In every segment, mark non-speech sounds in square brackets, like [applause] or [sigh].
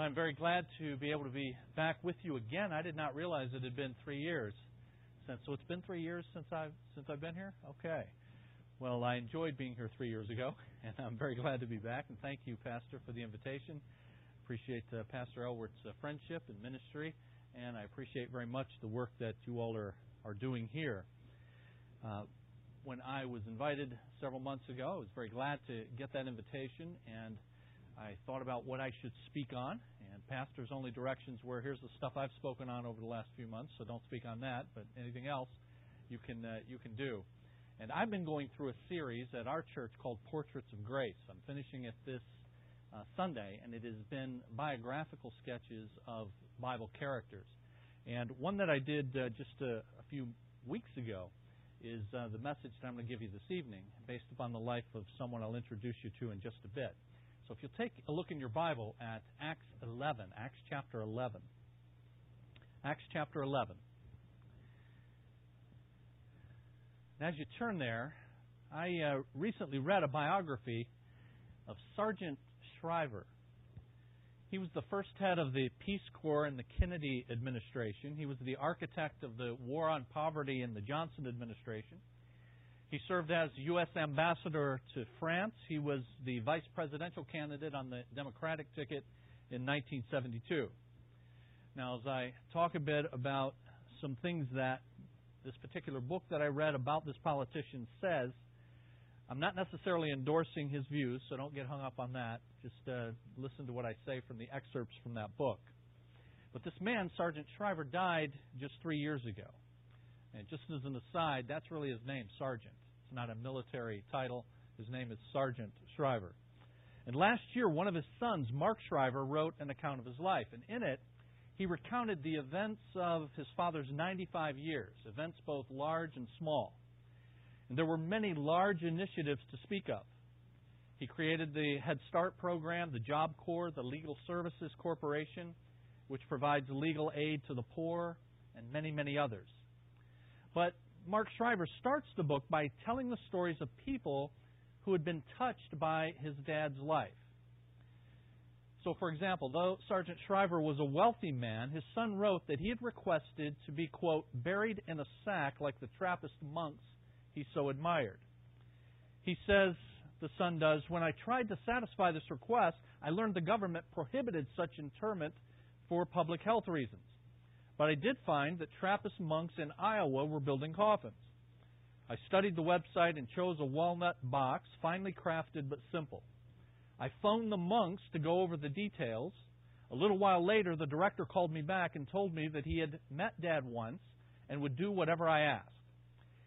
Well, I'm very glad to be able to be back with you again. I did not realize it had been three years since. So it's been three years since I've since I've been here. Okay. Well, I enjoyed being here three years ago, [laughs] and I'm very glad to be back. And thank you, Pastor, for the invitation. Appreciate uh, Pastor Elwert's uh, friendship and ministry, and I appreciate very much the work that you all are are doing here. Uh, when I was invited several months ago, I was very glad to get that invitation and I thought about what I should speak on, and pastor's only directions were here's the stuff I've spoken on over the last few months, so don't speak on that, but anything else you can uh, you can do. And I've been going through a series at our church called Portraits of Grace. I'm finishing it this uh, Sunday, and it has been biographical sketches of Bible characters. And one that I did uh, just a, a, few weeks ago is uh, the message that I'm going to give you this evening, based upon the life of someone I'll introduce you to in just a bit. So if you'll take a look in your Bible at Acts 11, Acts chapter 11. Acts chapter 11. And as you turn there, I uh, recently read a biography of Sargent Shriver. He was the first head of the Peace Corps in the Kennedy administration. He was the architect of the war on poverty in the Johnson administration. He served as U.S. ambassador to France. He was the vice presidential candidate on the Democratic ticket in 1972. Now, as I talk a bit about some things that this particular book that I read about this politician says, I'm not necessarily endorsing his views, so don't get hung up on that. Just uh, listen to what I say from the excerpts from that book. But this man, Sargent Shriver, died just three years ago. And just as an aside, that's really his name, Sargent. It's not a military title. His name is Sargent Shriver. And last year, one of his sons, Mark Shriver, wrote an account of his life. And in it, he recounted the events of his father's 95 years, events both large and small. And there were many large initiatives to speak of. He created the Head Start program, the Job Corps, the Legal Services Corporation, which provides legal aid to the poor, and many, many others. But Mark Shriver starts the book by telling the stories of people who had been touched by his dad's life. So, for example, though Sargent Shriver was a wealthy man, his son wrote that he had requested to be, quote, buried in a sack like the Trappist monks he so admired. He says, the son does, when I tried to satisfy this request, I learned the government prohibited such interment for public health reasons. But I did find that Trappist monks in Iowa were building coffins. I studied the website and chose a walnut box, finely crafted but simple. I phoned the monks to go over the details. A little while later, the director called me back and told me that he had met Dad once and would do whatever I asked.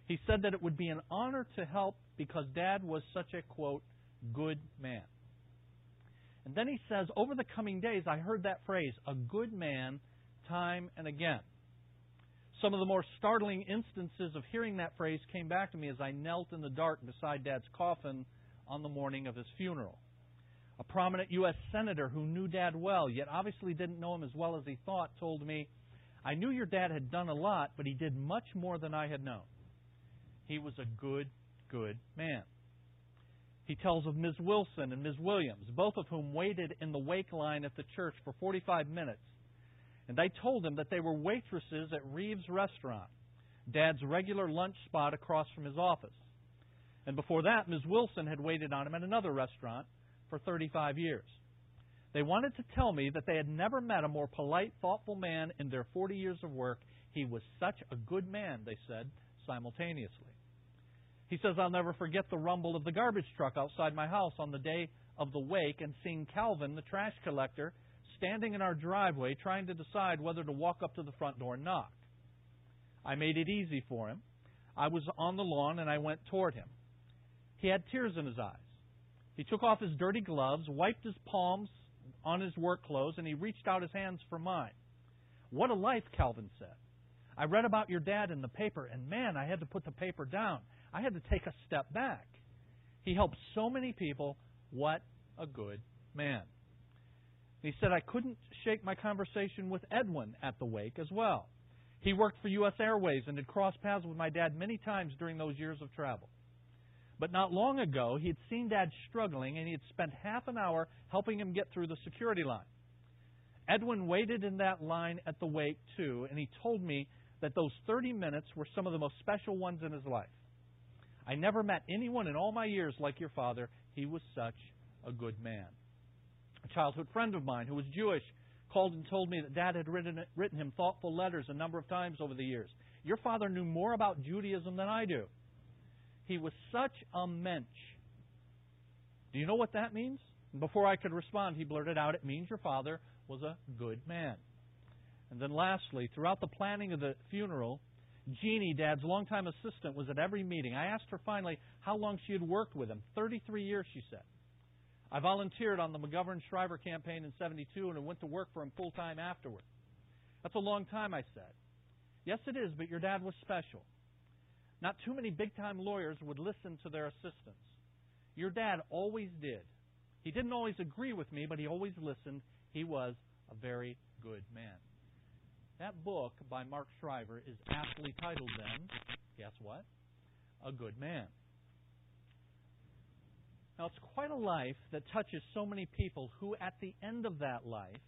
He said that it would be an honor to help because Dad was such a, quote, good man. And then he says, over the coming days, I heard that phrase, a good man time and again. Some of the more startling instances of hearing that phrase came back to me as I knelt in the dark beside Dad's coffin on the morning of his funeral. A prominent U.S. senator who knew Dad well, yet obviously didn't know him as well as he thought, told me, I knew your dad had done a lot, but he did much more than I had known. He was a good, good man. He tells of Ms. Wilson and Ms. Williams, both of whom waited in the wake line at the church for 45 minutes and they told him that they were waitresses at Reeves Restaurant, Dad's regular lunch spot across from his office. And before that, Ms. Wilson had waited on him at another restaurant for 35 years. They wanted to tell me that they had never met a more polite, thoughtful man in their 40 years of work. He was such a good man, they said simultaneously. He says, I'll never forget the rumble of the garbage truck outside my house on the day of the wake and seeing Calvin, the trash collector, standing in our driveway trying to decide whether to walk up to the front door and knock. I made it easy for him. I was on the lawn and I went toward him. He had tears in his eyes. He took off his dirty gloves, wiped his palms on his work clothes, and he reached out his hands for mine. What a life, Calvin said. I read about your dad in the paper, and man, I had to put the paper down. I had to take a step back. He helped so many people. What a good man. He said, I couldn't shake my conversation with Edwin at the wake as well. He worked for U.S. Airways and had crossed paths with my dad many times during those years of travel. But not long ago, he had seen Dad struggling and he had spent half an hour helping him get through the security line. Edwin waited in that line at the wake, too, and he told me that those 30 minutes were some of the most special ones in his life. I never met anyone in all my years like your father. He was such a good man. A childhood friend of mine who was Jewish called and told me that Dad had written, written him thoughtful letters a number of times over the years. Your father knew more about Judaism than I do. He was such a mensch. Do you know what that means? before I could respond, he blurted out, It means your father was a good man. And then lastly, throughout the planning of the funeral, Jeannie, Dad's longtime assistant, was at every meeting. I asked her finally how long she had worked with him. 33 years, she said. I volunteered on the McGovern Shriver campaign in 72 and went to work for him full time afterward. That's a long time, I said. Yes, it is, but your dad was special. Not too many big time lawyers would listen to their assistants. Your dad always did. He didn't always agree with me, but he always listened. He was a very good man. That book by Mark Shriver is aptly titled then, guess what? A Good Man. Now, it's quite a life that touches so many people who, at the end of that life,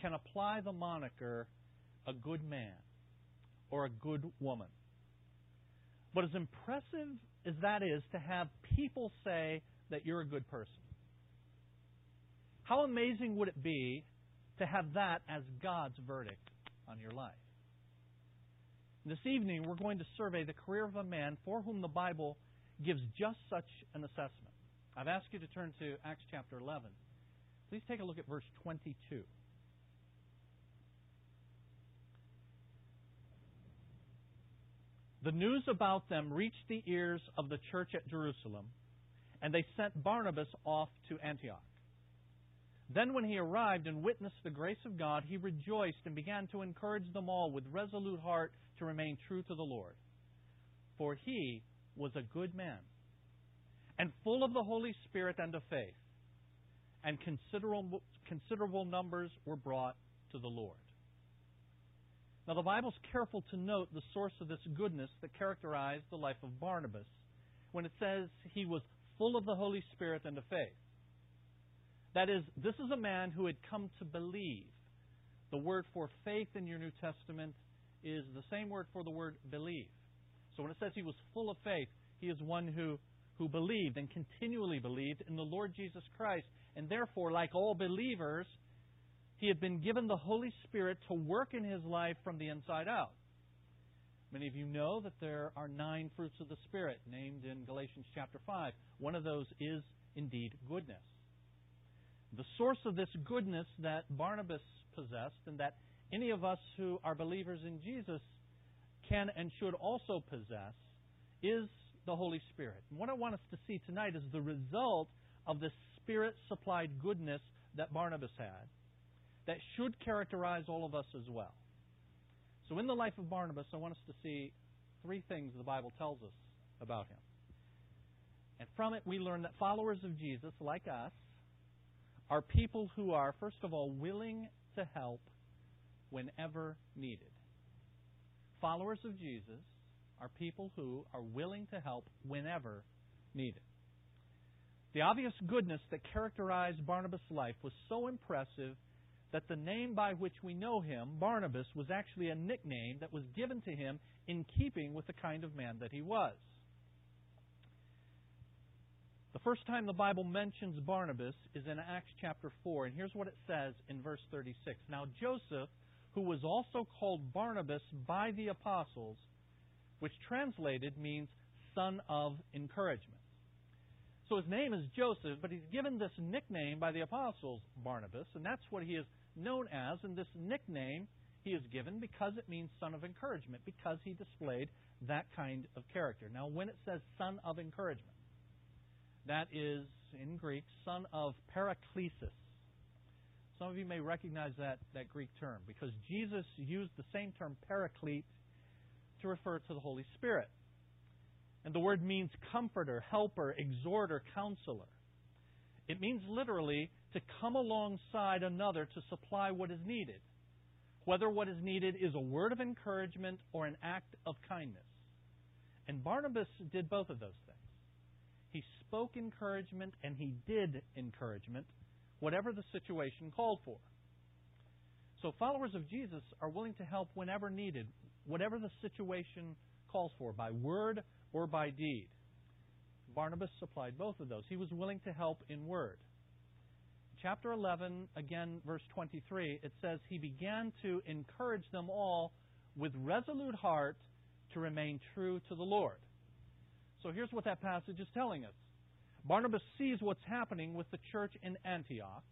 can apply the moniker a good man or a good woman. But as impressive as that is to have people say that you're a good person, how amazing would it be to have that as God's verdict on your life? This evening, we're going to survey the career of a man for whom the Bible gives just such an assessment. I've asked you to turn to Acts chapter 11. Please take a look at verse 22. The news about them reached the ears of the church at Jerusalem, and they sent Barnabas off to Antioch. Then, when he arrived and witnessed the grace of God, he rejoiced and began to encourage them all with resolute heart to remain true to the Lord. For he was a good man and full of the Holy Spirit and of faith, and considerable, considerable numbers were brought to the Lord. Now, the Bible's careful to note the source of this goodness that characterized the life of Barnabas when it says he was full of the Holy Spirit and of faith. That is, this is a man who had come to believe. The word for faith in your New Testament is the same word for the word believe. So when it says he was full of faith, he is one who, who believed and continually believed in the Lord Jesus Christ. And therefore, like all believers, he had been given the Holy Spirit to work in his life from the inside out. Many of you know that there are nine fruits of the Spirit named in Galatians chapter 5. One of those is indeed goodness. The source of this goodness that Barnabas possessed and that any of us who are believers in Jesus can and should also possess is the Holy Spirit. And what I want us to see tonight is the result of the Spirit supplied goodness that Barnabas had that should characterize all of us as well. So, in the life of Barnabas, I want us to see three things the Bible tells us about him. And from it, we learn that followers of Jesus, like us, are people who are, first of all, willing to help whenever needed. Followers of Jesus are people who are willing to help whenever needed. The obvious goodness that characterized Barnabas' life was so impressive that the name by which we know him, Barnabas, was actually a nickname that was given to him in keeping with the kind of man that he was. The first time the Bible mentions Barnabas is in Acts chapter 4, and here's what it says in verse 36. Now, Joseph, who was also called Barnabas by the apostles, which translated means son of encouragement. So his name is Joseph, but he's given this nickname by the apostles, Barnabas, and that's what he is known as. And this nickname he is given because it means son of encouragement, because he displayed that kind of character. Now, when it says son of encouragement, that is, in Greek, son of Paraklesis. Some of you may recognize that, that Greek term because Jesus used the same term paraclete to refer to the Holy Spirit. And the word means comforter, helper, exhorter, counselor. It means literally to come alongside another to supply what is needed, whether what is needed is a word of encouragement or an act of kindness. And Barnabas did both of those things. He spoke encouragement and he did encouragement, whatever the situation called for. So followers of Jesus are willing to help whenever needed, whatever the situation calls for, by word or by deed. Barnabas supplied both of those. He was willing to help in word. Chapter 11, again, verse 23, it says, He began to encourage them all with resolute heart to remain true to the Lord. So here's what that passage is telling us Barnabas sees what's happening with the church in Antioch,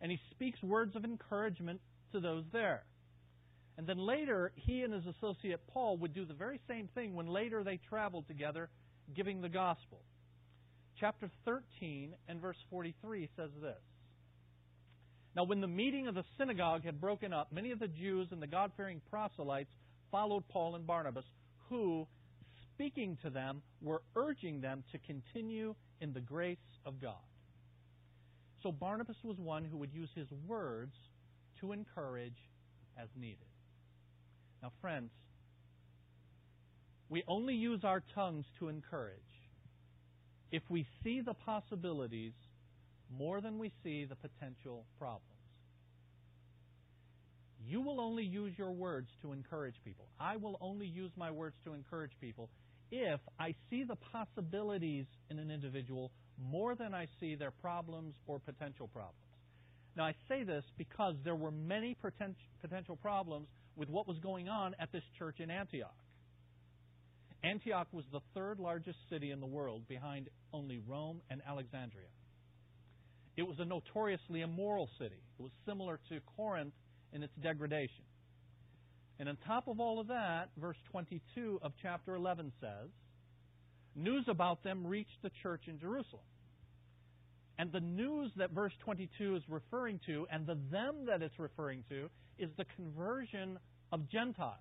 and he speaks words of encouragement to those there. And then later, he and his associate Paul would do the very same thing when later they traveled together giving the gospel. Chapter 13 and verse 43 says this Now, when the meeting of the synagogue had broken up, many of the Jews and the God fearing proselytes followed Paul and Barnabas, who, speaking to them, were urging them to continue in the grace of God. So Barnabas was one who would use his words to encourage as needed. Now, friends, we only use our tongues to encourage if we see the possibilities more than we see the potential problems. You will only use your words to encourage people. I will only use my words to encourage people if I see the possibilities in an individual more than I see their problems or potential problems. Now, I say this because there were many potential problems with what was going on at this church in Antioch. Antioch was the third largest city in the world behind only Rome and Alexandria. It was a notoriously immoral city. It was similar to Corinth in its degradation. And on top of all of that, verse 22 of chapter 11 says, News about them reached the church in Jerusalem. And the news that verse 22 is referring to, and the them that it's referring to, is the conversion of Gentiles.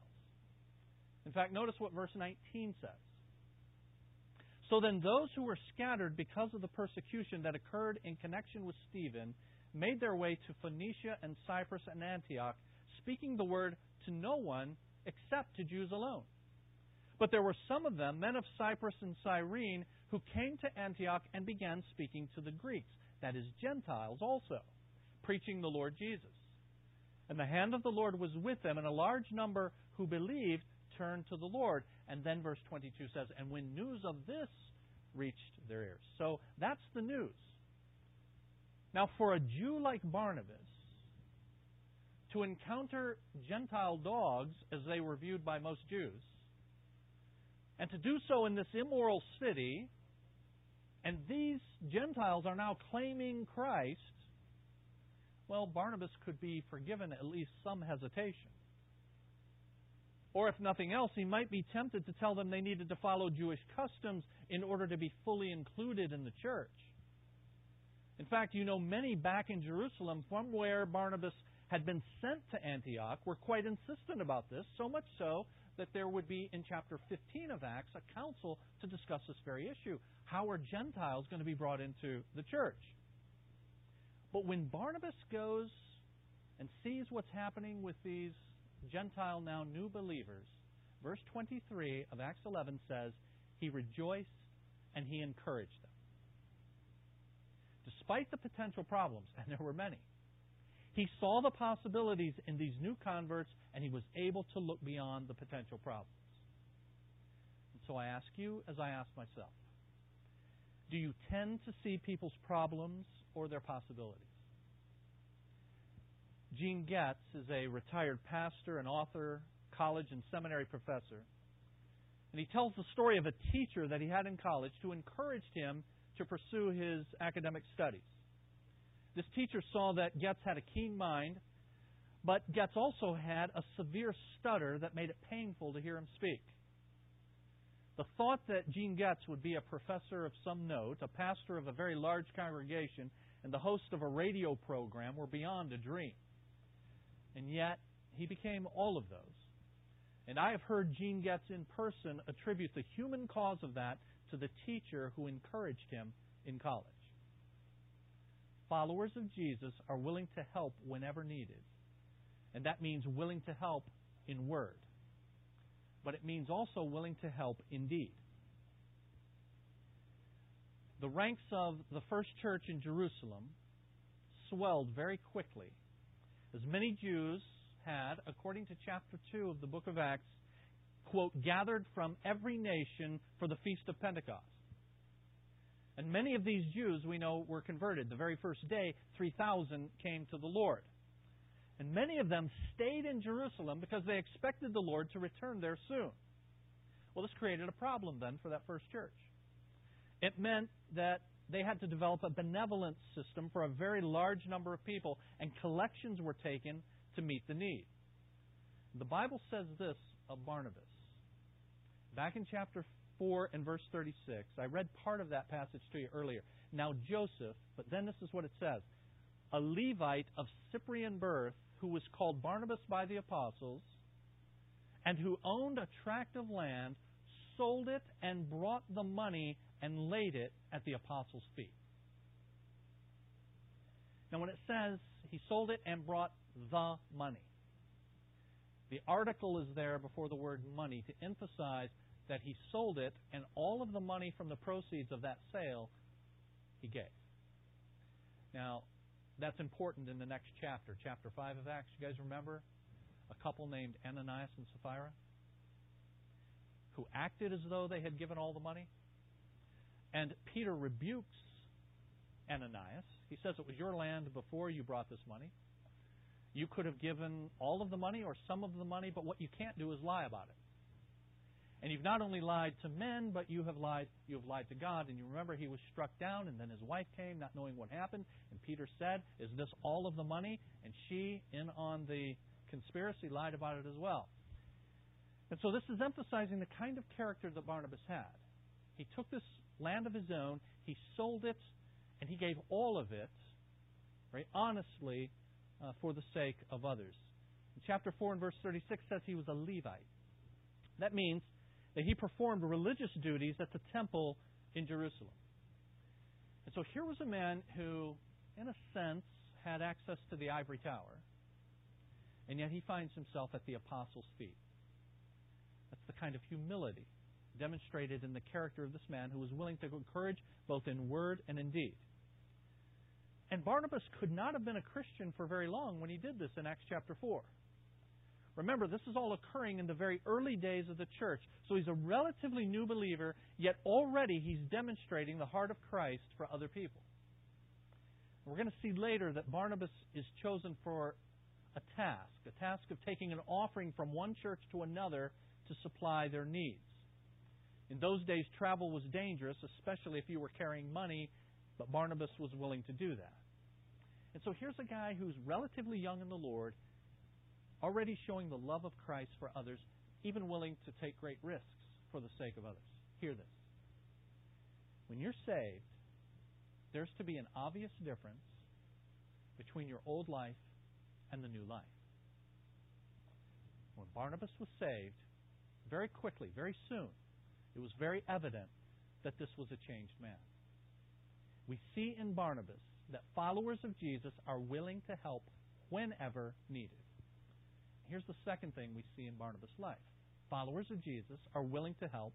In fact, notice what verse 19 says. So then, those who were scattered because of the persecution that occurred in connection with Stephen made their way to Phoenicia and Cyprus and Antioch, speaking the word to no one except to Jews alone. But there were some of them, men of Cyprus and Cyrene, who came to Antioch and began speaking to the Greeks, that is, Gentiles also, preaching the Lord Jesus. And the hand of the Lord was with them, and a large number who believed turned to the Lord. And then verse 22 says, And when news of this reached their ears. So that's the news. Now, for a Jew like Barnabas, to encounter Gentile dogs as they were viewed by most Jews, and to do so in this immoral city, and these Gentiles are now claiming Christ, well, Barnabas could be forgiven at least some hesitation. Or if nothing else, he might be tempted to tell them they needed to follow Jewish customs in order to be fully included in the church. In fact, you know, many back in Jerusalem from where Barnabas had been sent to Antioch were quite insistent about this, so much so that there would be in chapter 15 of Acts a council to discuss this very issue. How are Gentiles going to be brought into the church? But when Barnabas goes and sees what's happening with these Gentile, now new believers, verse 23 of Acts 11 says, He rejoiced and he encouraged them. Despite the potential problems, and there were many, he saw the possibilities in these new converts and he was able to look beyond the potential problems. And so I ask you, as I ask myself, do you tend to see people's problems or their possibilities? Gene Getz is a retired pastor and author, college and seminary professor. And he tells the story of a teacher that he had in college who encouraged him to pursue his academic studies. This teacher saw that Getz had a keen mind, but Getz also had a severe stutter that made it painful to hear him speak. The thought that Gene Getz would be a professor of some note, a pastor of a very large congregation, and the host of a radio program were beyond a dream. And yet, he became all of those. And I have heard Gene Getz in person attribute the human cause of that to the teacher who encouraged him in college followers of Jesus are willing to help whenever needed. And that means willing to help in word. But it means also willing to help in deed. The ranks of the first church in Jerusalem swelled very quickly as many Jews had, according to chapter 2 of the book of Acts, quote, gathered from every nation for the Feast of Pentecost. And many of these Jews, we know, were converted. The very first day, 3,000 came to the Lord. And many of them stayed in Jerusalem because they expected the Lord to return there soon. Well, this created a problem then for that first church. It meant that they had to develop a benevolence system for a very large number of people, and collections were taken to meet the need. The Bible says this of Barnabas. Back in chapter 4 and verse 36, I read part of that passage to you earlier. Now, Joseph, but then this is what it says a Levite of Cyprian birth, who was called Barnabas by the apostles, and who owned a tract of land, sold it and brought the money and laid it at the apostles' feet. Now, when it says he sold it and brought the money, the article is there before the word money to emphasize that he sold it and all of the money from the proceeds of that sale he gave. Now, that's important in the next chapter, chapter 5 of Acts. You guys remember? A couple named Ananias and Sapphira who acted as though they had given all the money. And Peter rebukes Ananias. He says, It was your land before you brought this money. You could have given all of the money or some of the money, but what you can't do is lie about it. And you've not only lied to men, but you have lied you have lied to God. And you remember he was struck down and then his wife came, not knowing what happened, and Peter said, Is this all of the money? And she, in on the conspiracy, lied about it as well. And so this is emphasizing the kind of character that Barnabas had. He took this land of his own, he sold it, and he gave all of it, very honestly, uh, for the sake of others. Chapter 4 and verse 36 says he was a Levite. That means that he performed religious duties at the temple in Jerusalem. And so here was a man who, in a sense, had access to the ivory tower, and yet he finds himself at the apostles' feet. That's the kind of humility demonstrated in the character of this man who was willing to encourage both in word and in deed. And Barnabas could not have been a Christian for very long when he did this in Acts chapter 4. Remember, this is all occurring in the very early days of the church. So he's a relatively new believer, yet already he's demonstrating the heart of Christ for other people. We're going to see later that Barnabas is chosen for a task, a task of taking an offering from one church to another to supply their needs. In those days, travel was dangerous, especially if you were carrying money, but Barnabas was willing to do that. And so here's a guy who's relatively young in the Lord already showing the love of Christ for others, even willing to take great risks for the sake of others. Hear this. When you're saved, there's to be an obvious difference between your old life and the new life. When Barnabas was saved, very quickly, very soon, it was very evident that this was a changed man. We see in Barnabas that followers of Jesus are willing to help whenever needed. Here's the second thing we see in Barnabas' life followers of Jesus are willing to help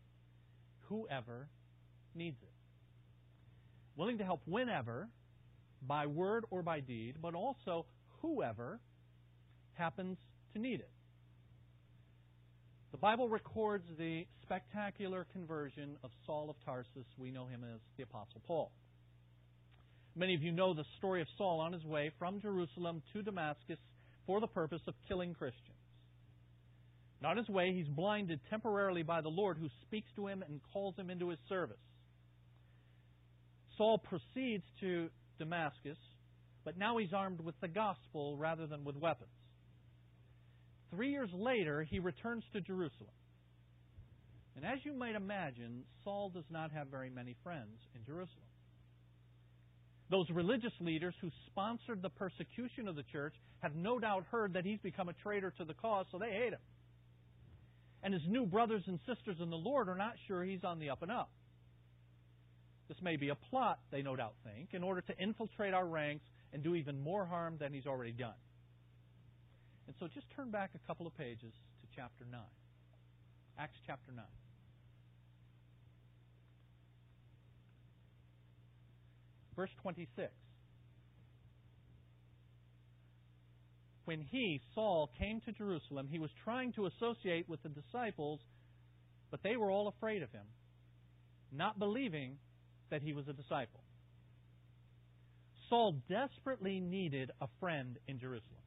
whoever needs it. Willing to help whenever, by word or by deed, but also whoever happens to need it. The Bible records the spectacular conversion of Saul of Tarsus. We know him as the Apostle Paul. Many of you know the story of Saul on his way from Jerusalem to Damascus for the purpose of killing Christians. Not his way, he's blinded temporarily by the Lord who speaks to him and calls him into his service. Saul proceeds to Damascus, but now he's armed with the gospel rather than with weapons. Three years later, he returns to Jerusalem. And as you might imagine, Saul does not have very many friends in Jerusalem. Those religious leaders who sponsored the persecution of the church have no doubt heard that he's become a traitor to the cause, so they hate him. And his new brothers and sisters in the Lord are not sure he's on the up and up. This may be a plot, they no doubt think, in order to infiltrate our ranks and do even more harm than he's already done. And so just turn back a couple of pages to chapter 9. Acts chapter 9. Verse 26. when he, Saul, came to Jerusalem, he was trying to associate with the disciples, but they were all afraid of him, not believing that he was a disciple. Saul desperately needed a friend in Jerusalem.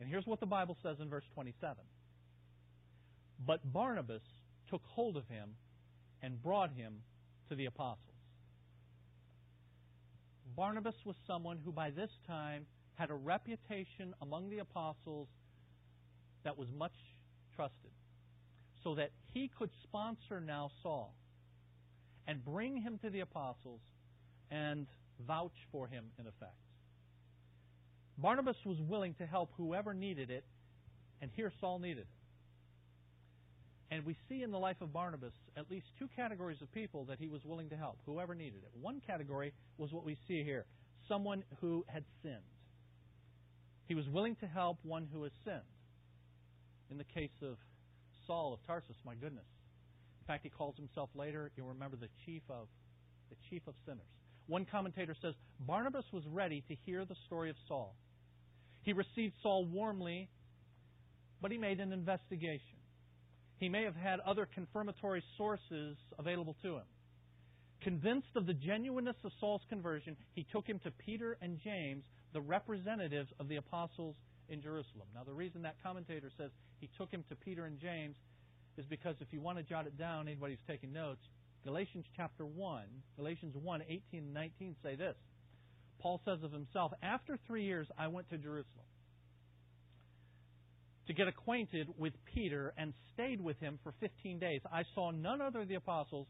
And here's what the Bible says in verse 27 But Barnabas took hold of him and brought him to the apostles. Barnabas was someone who by this time had a reputation among the apostles that was much trusted, so that he could sponsor now Saul and bring him to the apostles and vouch for him in effect. Barnabas was willing to help whoever needed it, and here Saul needed it. And we see in the life of Barnabas at least two categories of people that he was willing to help, whoever needed it. One category was what we see here someone who had sinned. He was willing to help one who has sinned. In the case of Saul of Tarsus, my goodness. In fact, he calls himself later, you'll remember, the chief of the chief of sinners. One commentator says Barnabas was ready to hear the story of Saul. He received Saul warmly, but he made an investigation. He may have had other confirmatory sources available to him. Convinced of the genuineness of Saul's conversion, he took him to Peter and James, the representatives of the apostles in Jerusalem. Now, the reason that commentator says he took him to Peter and James is because if you want to jot it down, anybody who's taking notes, Galatians chapter 1, Galatians 1, 18 and 19 say this. Paul says of himself, After three years I went to Jerusalem to get acquainted with Peter and stayed with him for 15 days. I saw none other of the apostles,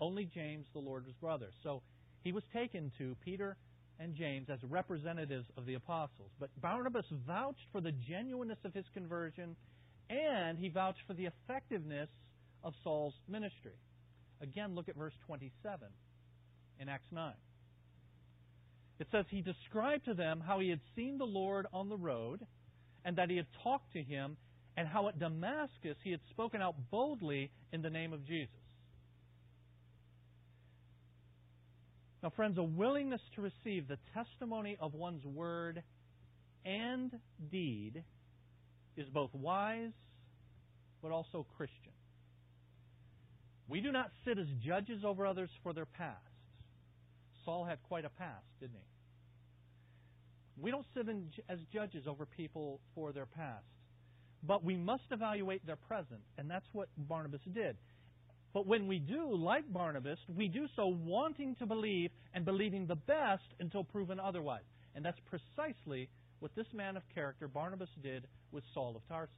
only James, the Lord's brother. So he was taken to Peter and James as representatives of the apostles. But Barnabas vouched for the genuineness of his conversion and he vouched for the effectiveness of Saul's ministry. Again, look at verse 27 in Acts 9. It says, He described to them how he had seen the Lord on the road, and that he had talked to him, and how at Damascus he had spoken out boldly in the name of Jesus. Now, friends, a willingness to receive the testimony of one's word and deed is both wise but also Christian. We do not sit as judges over others for their past. Saul had quite a past, didn't he? We don't sit in, as judges over people for their past. But we must evaluate their present, and that's what Barnabas did. But when we do, like Barnabas, we do so wanting to believe and believing the best until proven otherwise. And that's precisely what this man of character, Barnabas, did with Saul of Tarsus.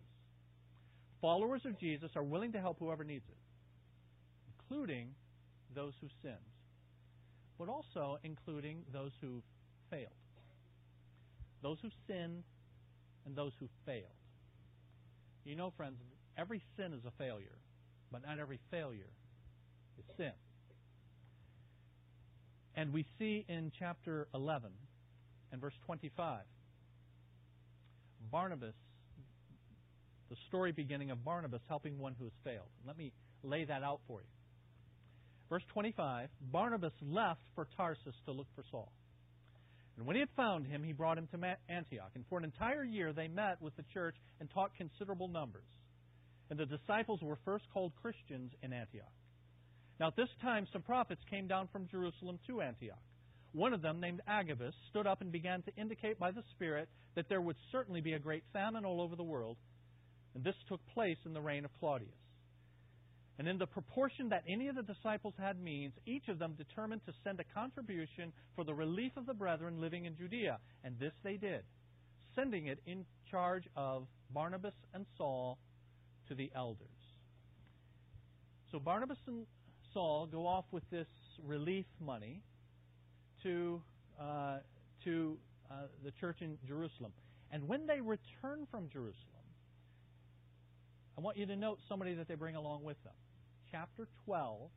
Followers of Jesus are willing to help whoever needs it including those who sinned, but also including those who failed. Those who sinned and those who failed. You know, friends, every sin is a failure, but not every failure is sin. And we see in chapter 11 and verse 25 Barnabas, the story beginning of Barnabas helping one who has failed. Let me lay that out for you. Verse 25 Barnabas left for Tarsus to look for Saul. And when he had found him, he brought him to Antioch. And for an entire year they met with the church and taught considerable numbers. And the disciples were first called Christians in Antioch. Now at this time, some prophets came down from Jerusalem to Antioch. One of them, named Agabus, stood up and began to indicate by the Spirit that there would certainly be a great famine all over the world. And this took place in the reign of Claudius. And in the proportion that any of the disciples had means, each of them determined to send a contribution for the relief of the brethren living in Judea. And this they did, sending it in charge of Barnabas and Saul to the elders. So Barnabas and Saul go off with this relief money to, uh, to uh, the church in Jerusalem. And when they return from Jerusalem, I want you to note somebody that they bring along with them chapter 12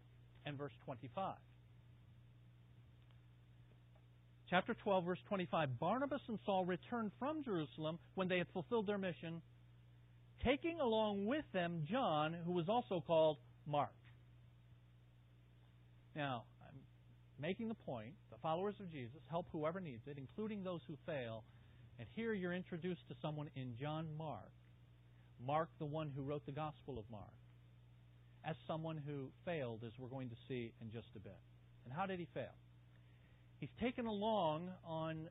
and verse 25. Chapter 12, verse 25 Barnabas and Saul returned from Jerusalem when they had fulfilled their mission, taking along with them John, who was also called Mark. Now, I'm making the point the followers of Jesus help whoever needs it, including those who fail, And here you're introduced to someone in John Mark, Mark, the one who wrote the Gospel of Mark, as someone who failed, as we're going to see in just a bit. And how did he fail? He's taken along on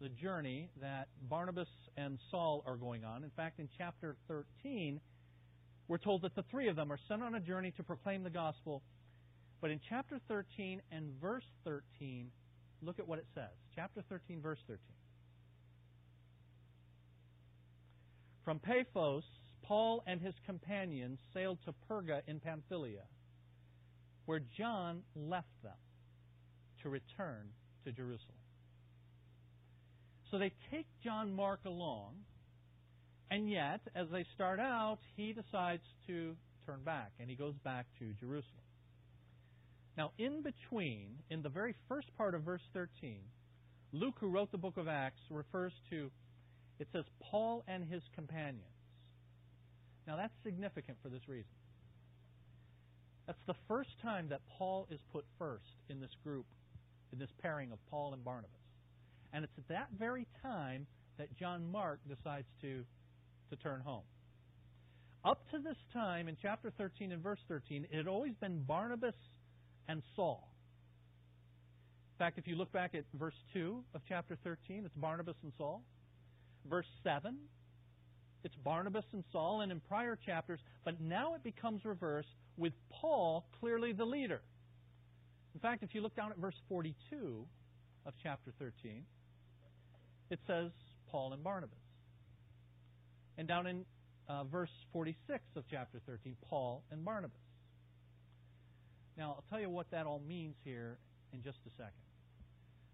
the journey that Barnabas and Saul are going on. In fact, in chapter 13, we're told that the three of them are sent on a journey to proclaim the gospel. But in chapter 13 and verse 13, look at what it says. Chapter 13, verse 13. From Paphos, Paul and his companions sailed to Perga in Pamphylia, where John left them to return to Jerusalem. So they take John Mark along, and yet, as they start out, he decides to turn back, and he goes back to Jerusalem. Now, in between, in the very first part of verse 13, Luke, who wrote the book of Acts, refers to, it says, Paul and his companions. Now, that's significant for this reason. That's the first time that Paul is put first in this group, in this pairing of Paul and Barnabas. And it's at that very time that John Mark decides to, to turn home. Up to this time, in chapter 13 and verse 13, it had always been Barnabas and Saul. In fact, if you look back at verse 2 of chapter 13, it's Barnabas and Saul. Verse 7, it's Barnabas and Saul, and in prior chapters, but now it becomes reversed with Paul clearly the leader. In fact, if you look down at verse 42 of chapter 13, it says Paul and Barnabas. And down in uh, verse 46 of chapter 13, Paul and Barnabas. Now, I'll tell you what that all means here in just a second.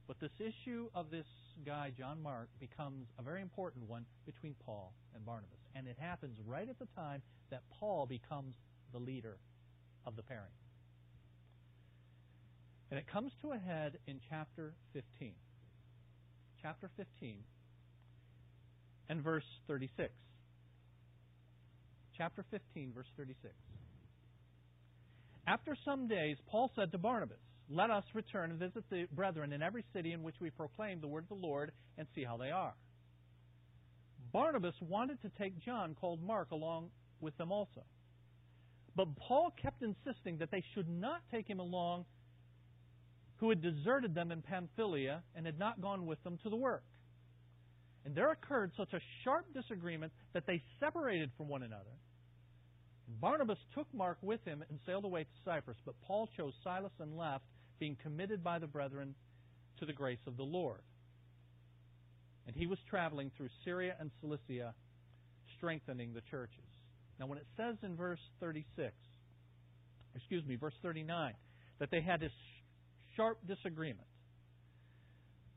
But this issue of this guy, John Mark, becomes a very important one between Paul and Barnabas. And it happens right at the time that Paul becomes the leader of the pairing. And it comes to a head in chapter 15 chapter 15 and verse 36. Chapter 15, verse 36. After some days, Paul said to Barnabas, Let us return and visit the brethren in every city in which we proclaim the word of the Lord and see how they are. Barnabas wanted to take John, called Mark, along with them also. But Paul kept insisting that they should not take him along who had deserted them in Pamphylia and had not gone with them to the work. And there occurred such a sharp disagreement that they separated from one another. Barnabas took Mark with him and sailed away to Cyprus, but Paul chose Silas and left, being committed by the brethren to the grace of the Lord. And he was traveling through Syria and Cilicia, strengthening the churches. Now, when it says in verse 36, excuse me, verse 39, that they had this sharp disagreement.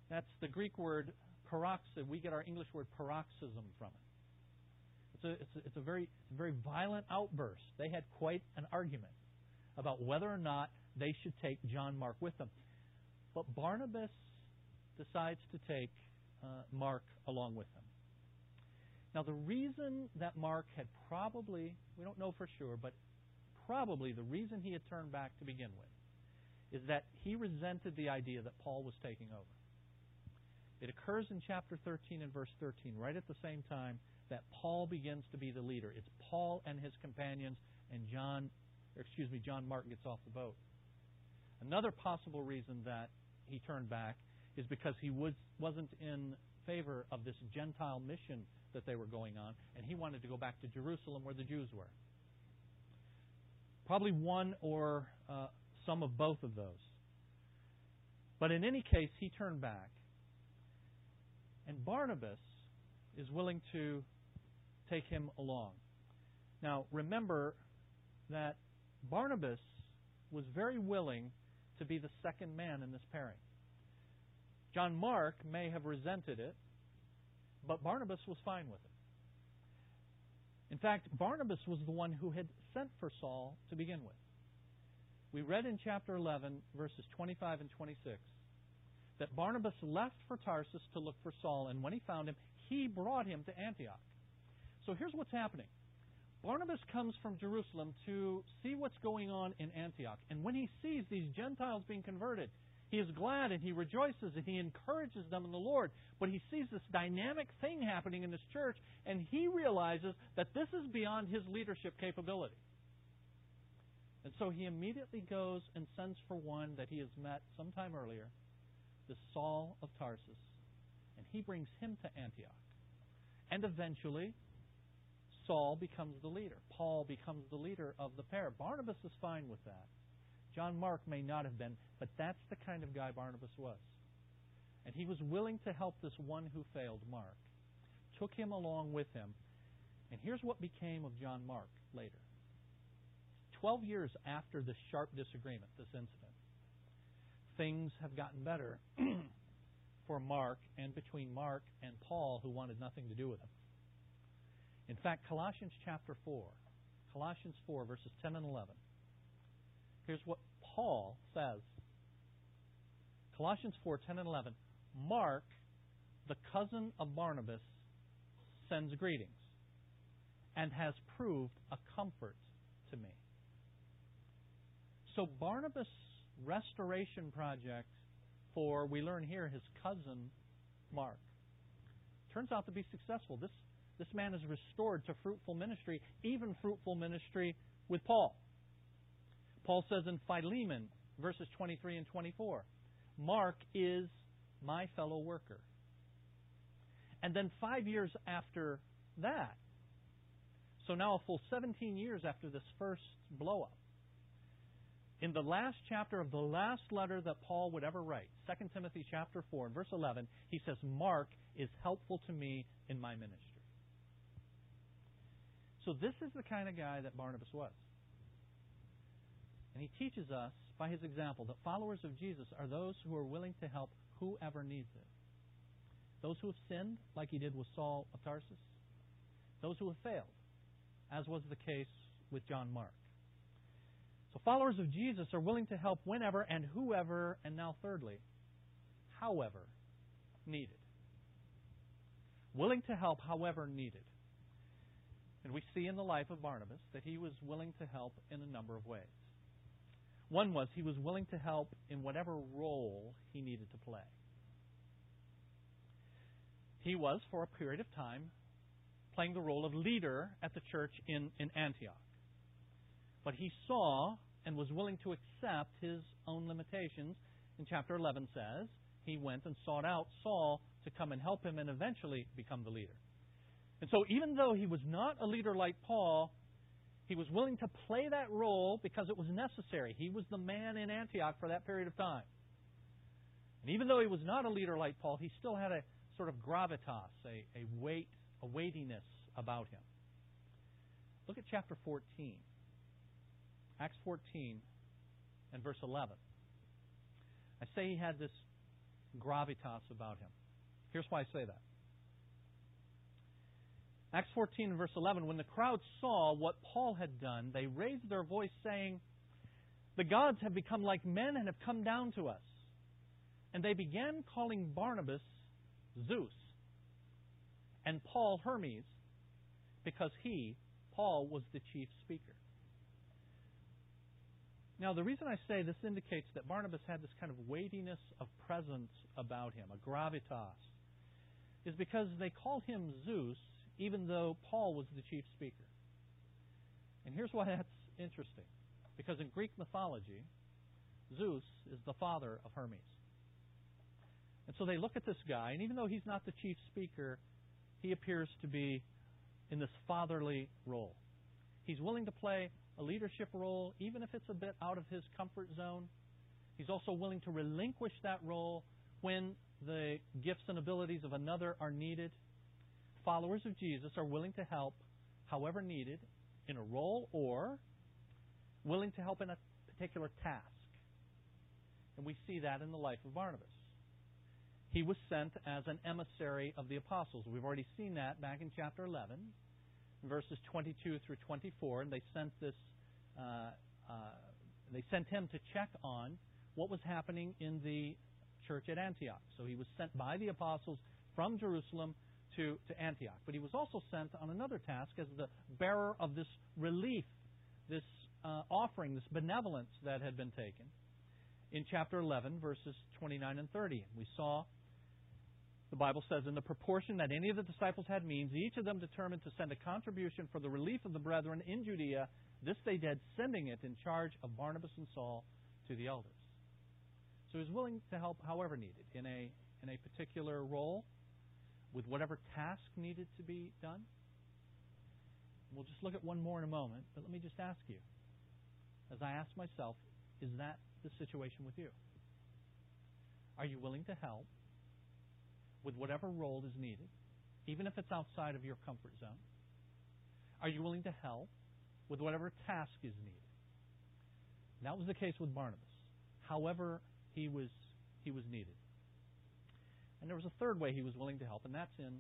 That's the Greek word paroxysm. We get our English word paroxysm from it. It's a, it's a, it's a very, very violent outburst. They had quite an argument about whether or not they should take John Mark with them. But Barnabas decides to take uh, Mark along with them. Now, the reason that Mark had probably, we don't know for sure, but probably the reason he had turned back to begin with is that he resented the idea that Paul was taking over. It occurs in chapter 13 and verse 13, right at the same time that Paul begins to be the leader. It's Paul and his companions, and John, excuse me, John Mark gets off the boat. Another possible reason that he turned back is because he was, wasn't in favor of this Gentile mission that they were going on, and he wanted to go back to Jerusalem where the Jews were. Probably one or uh, some of both of those. But in any case, he turned back. And Barnabas is willing to take him along. Now, remember that Barnabas was very willing to be the second man in this pairing. John Mark may have resented it, but Barnabas was fine with it. In fact, Barnabas was the one who had sent for Saul to begin with. We read in chapter 11, verses 25 and 26, that Barnabas left for Tarsus to look for Saul, and when he found him, he brought him to Antioch. So here's what's happening Barnabas comes from Jerusalem to see what's going on in Antioch. And when he sees these Gentiles being converted, He is glad and he rejoices and he encourages them in the Lord. But he sees this dynamic thing happening in this church and he realizes that this is beyond his leadership capability. And so he immediately goes and sends for one that he has met sometime earlier, this Saul of Tarsus, and he brings him to Antioch. And eventually, Saul becomes the leader. Paul becomes the leader of the pair. Barnabas is fine with that. John Mark may not have been, but that's the kind of guy Barnabas was. And he was willing to help this one who failed, Mark. Took him along with him. And here's what became of John Mark later. Twelve years after this sharp disagreement, this incident, things have gotten better [clears throat] for Mark and between Mark and Paul, who wanted nothing to do with him. In fact, Colossians chapter 4, Colossians 4, verses 10 and 11. Here's what Paul says Colossians 4, 10 and 11. Mark, the cousin of Barnabas, sends greetings and has proved a comfort to me. So Barnabas' restoration project for, we learn here, his cousin Mark, turns out to be successful. This, this man is restored to fruitful ministry, even fruitful ministry with Paul. Paul says in Philemon, verses 23 and 24, Mark is my fellow worker. And then five years after that, so now a full 17 years after this first blow up, in the last chapter of the last letter that Paul would ever write, 2 Timothy chapter 4 and verse 11, he says, Mark is helpful to me in my ministry. So this is the kind of guy that Barnabas was. And he teaches us by his example that followers of Jesus are those who are willing to help whoever needs it. Those who have sinned, like he did with Saul of Tarsus. Those who have failed, as was the case with John Mark. So followers of Jesus are willing to help whenever and whoever, and now thirdly, however needed. Willing to help however needed. And we see in the life of Barnabas that he was willing to help in a number of ways. One was he was willing to help in whatever role he needed to play. He was, for a period of time, playing the role of leader at the church in, in Antioch. But he saw and was willing to accept his own limitations. In chapter 11 says, he went and sought out Saul to come and help him and eventually become the leader. And so, even though he was not a leader like Paul, he was willing to play that role because it was necessary. He was the man in Antioch for that period of time. And even though he was not a leader like Paul, he still had a sort of gravitas, a, a weight, a weightiness about him. Look at chapter 14. Acts 14 and verse 11. I say he had this gravitas about him. Here's why I say that. Acts 14 verse 11, when the crowd saw what Paul had done, they raised their voice saying, The gods have become like men and have come down to us. And they began calling Barnabas Zeus and Paul Hermes because he, Paul, was the chief speaker. Now, the reason I say this indicates that Barnabas had this kind of weightiness of presence about him, a gravitas, is because they call him Zeus even though Paul was the chief speaker. And here's why that's interesting. Because in Greek mythology, Zeus is the father of Hermes. And so they look at this guy, and even though he's not the chief speaker, he appears to be in this fatherly role. He's willing to play a leadership role, even if it's a bit out of his comfort zone. He's also willing to relinquish that role when the gifts and abilities of another are needed followers of Jesus are willing to help however needed in a role or willing to help in a particular task. And we see that in the life of Barnabas. He was sent as an emissary of the apostles. We've already seen that back in chapter 11, verses 22 through 24. And they sent this, uh, uh, they sent him to check on what was happening in the church at Antioch. So he was sent by the apostles from Jerusalem to, to Antioch. But he was also sent on another task as the bearer of this relief, this uh, offering, this benevolence that had been taken. in chapter 11, verses 29 and 30. We saw the Bible says, in the proportion that any of the disciples had means, each of them determined to send a contribution for the relief of the brethren in Judea. This they did, sending it in charge of Barnabas and Saul to the elders. So he was willing to help however needed, in a, in a particular role, with whatever task needed to be done. We'll just look at one more in a moment, but let me just ask you, as I ask myself, is that the situation with you? Are you willing to help with whatever role is needed, even if it's outside of your comfort zone? Are you willing to help with whatever task is needed? That was the case with Barnabas. However, he was he was needed. And there was a third way he was willing to help, and that's in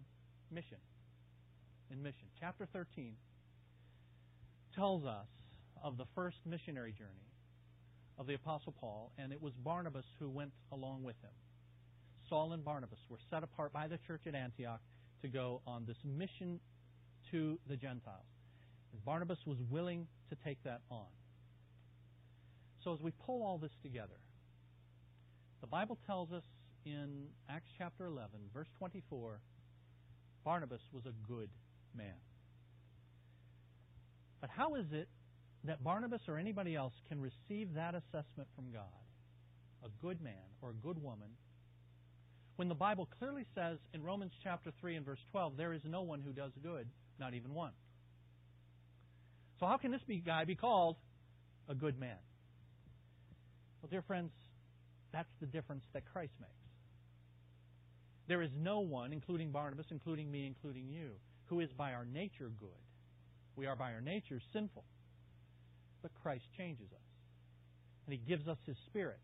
mission. In mission. Chapter 13 tells us of the first missionary journey of the Apostle Paul, and it was Barnabas who went along with him. Saul and Barnabas were set apart by the church at Antioch to go on this mission to the Gentiles. And Barnabas was willing to take that on. So as we pull all this together, the Bible tells us in Acts chapter 11, verse 24, Barnabas was a good man. But how is it that Barnabas or anybody else can receive that assessment from God? A good man or a good woman when the Bible clearly says in Romans chapter 3 and verse 12, there is no one who does good, not even one. So how can this guy be called a good man? Well, dear friends, that's the difference that Christ makes. There is no one, including Barnabas, including me, including you, who is by our nature good. We are by our nature sinful. But Christ changes us. And He gives us His Spirit.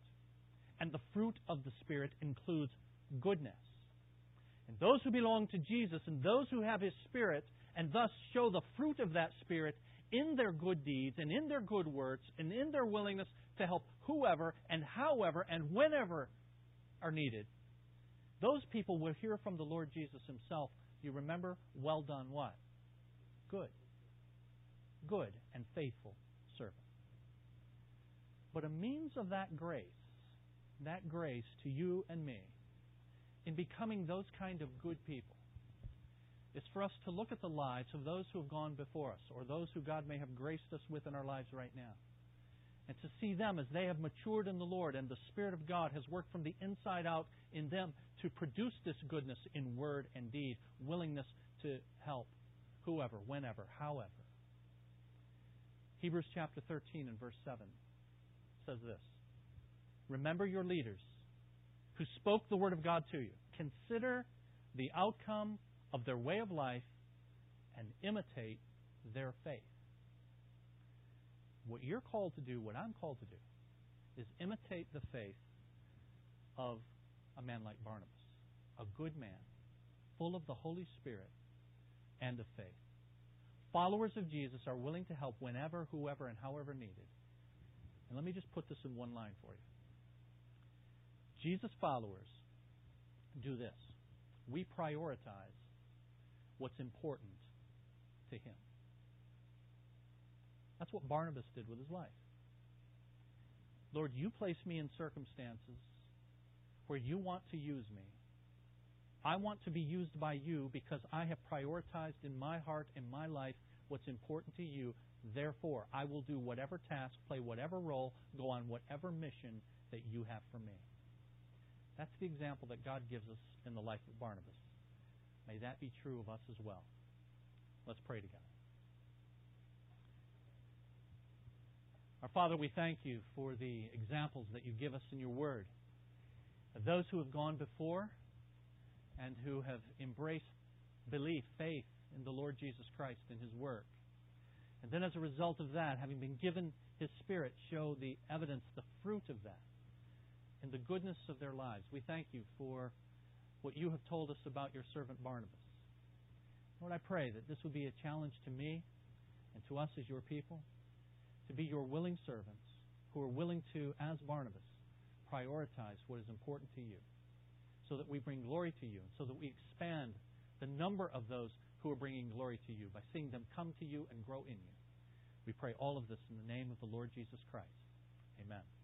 And the fruit of the Spirit includes goodness. And those who belong to Jesus and those who have His Spirit and thus show the fruit of that Spirit in their good deeds and in their good works and in their willingness to help whoever and however and whenever are needed, those people will hear from the Lord Jesus Himself. You remember, well done what? Good. Good and faithful servant. But a means of that grace, that grace to you and me, in becoming those kind of good people is for us to look at the lives of those who have gone before us or those who God may have graced us with in our lives right now. And to see them as they have matured in the Lord and the Spirit of God has worked from the inside out in them to produce this goodness in word and deed, willingness to help whoever, whenever, however. Hebrews chapter 13 and verse 7 says this Remember your leaders who spoke the Word of God to you. Consider the outcome of their way of life and imitate their faith. What you're called to do, what I'm called to do, is imitate the faith of a man like Barnabas, a good man, full of the Holy Spirit and of faith. Followers of Jesus are willing to help whenever, whoever, and however needed. And let me just put this in one line for you. Jesus' followers do this we prioritize what's important to Him. That's what Barnabas did with his life. Lord, you place me in circumstances where you want to use me. I want to be used by you because I have prioritized in my heart, and my life, what's important to you. Therefore, I will do whatever task, play whatever role, go on whatever mission that you have for me. That's the example that God gives us in the life of Barnabas. May that be true of us as well. Let's pray together. Our Father, we thank you for the examples that you give us in your word. Of those who have gone before and who have embraced belief, faith in the Lord Jesus Christ and his work. And then as a result of that, having been given his Spirit, show the evidence, the fruit of that and the goodness of their lives. We thank you for what you have told us about your servant Barnabas. Lord, I pray that this would be a challenge to me and to us as your people to be your willing servants who are willing to, as Barnabas, prioritize what is important to you so that we bring glory to you, and so that we expand the number of those who are bringing glory to you by seeing them come to you and grow in you. We pray all of this in the name of the Lord Jesus Christ. Amen.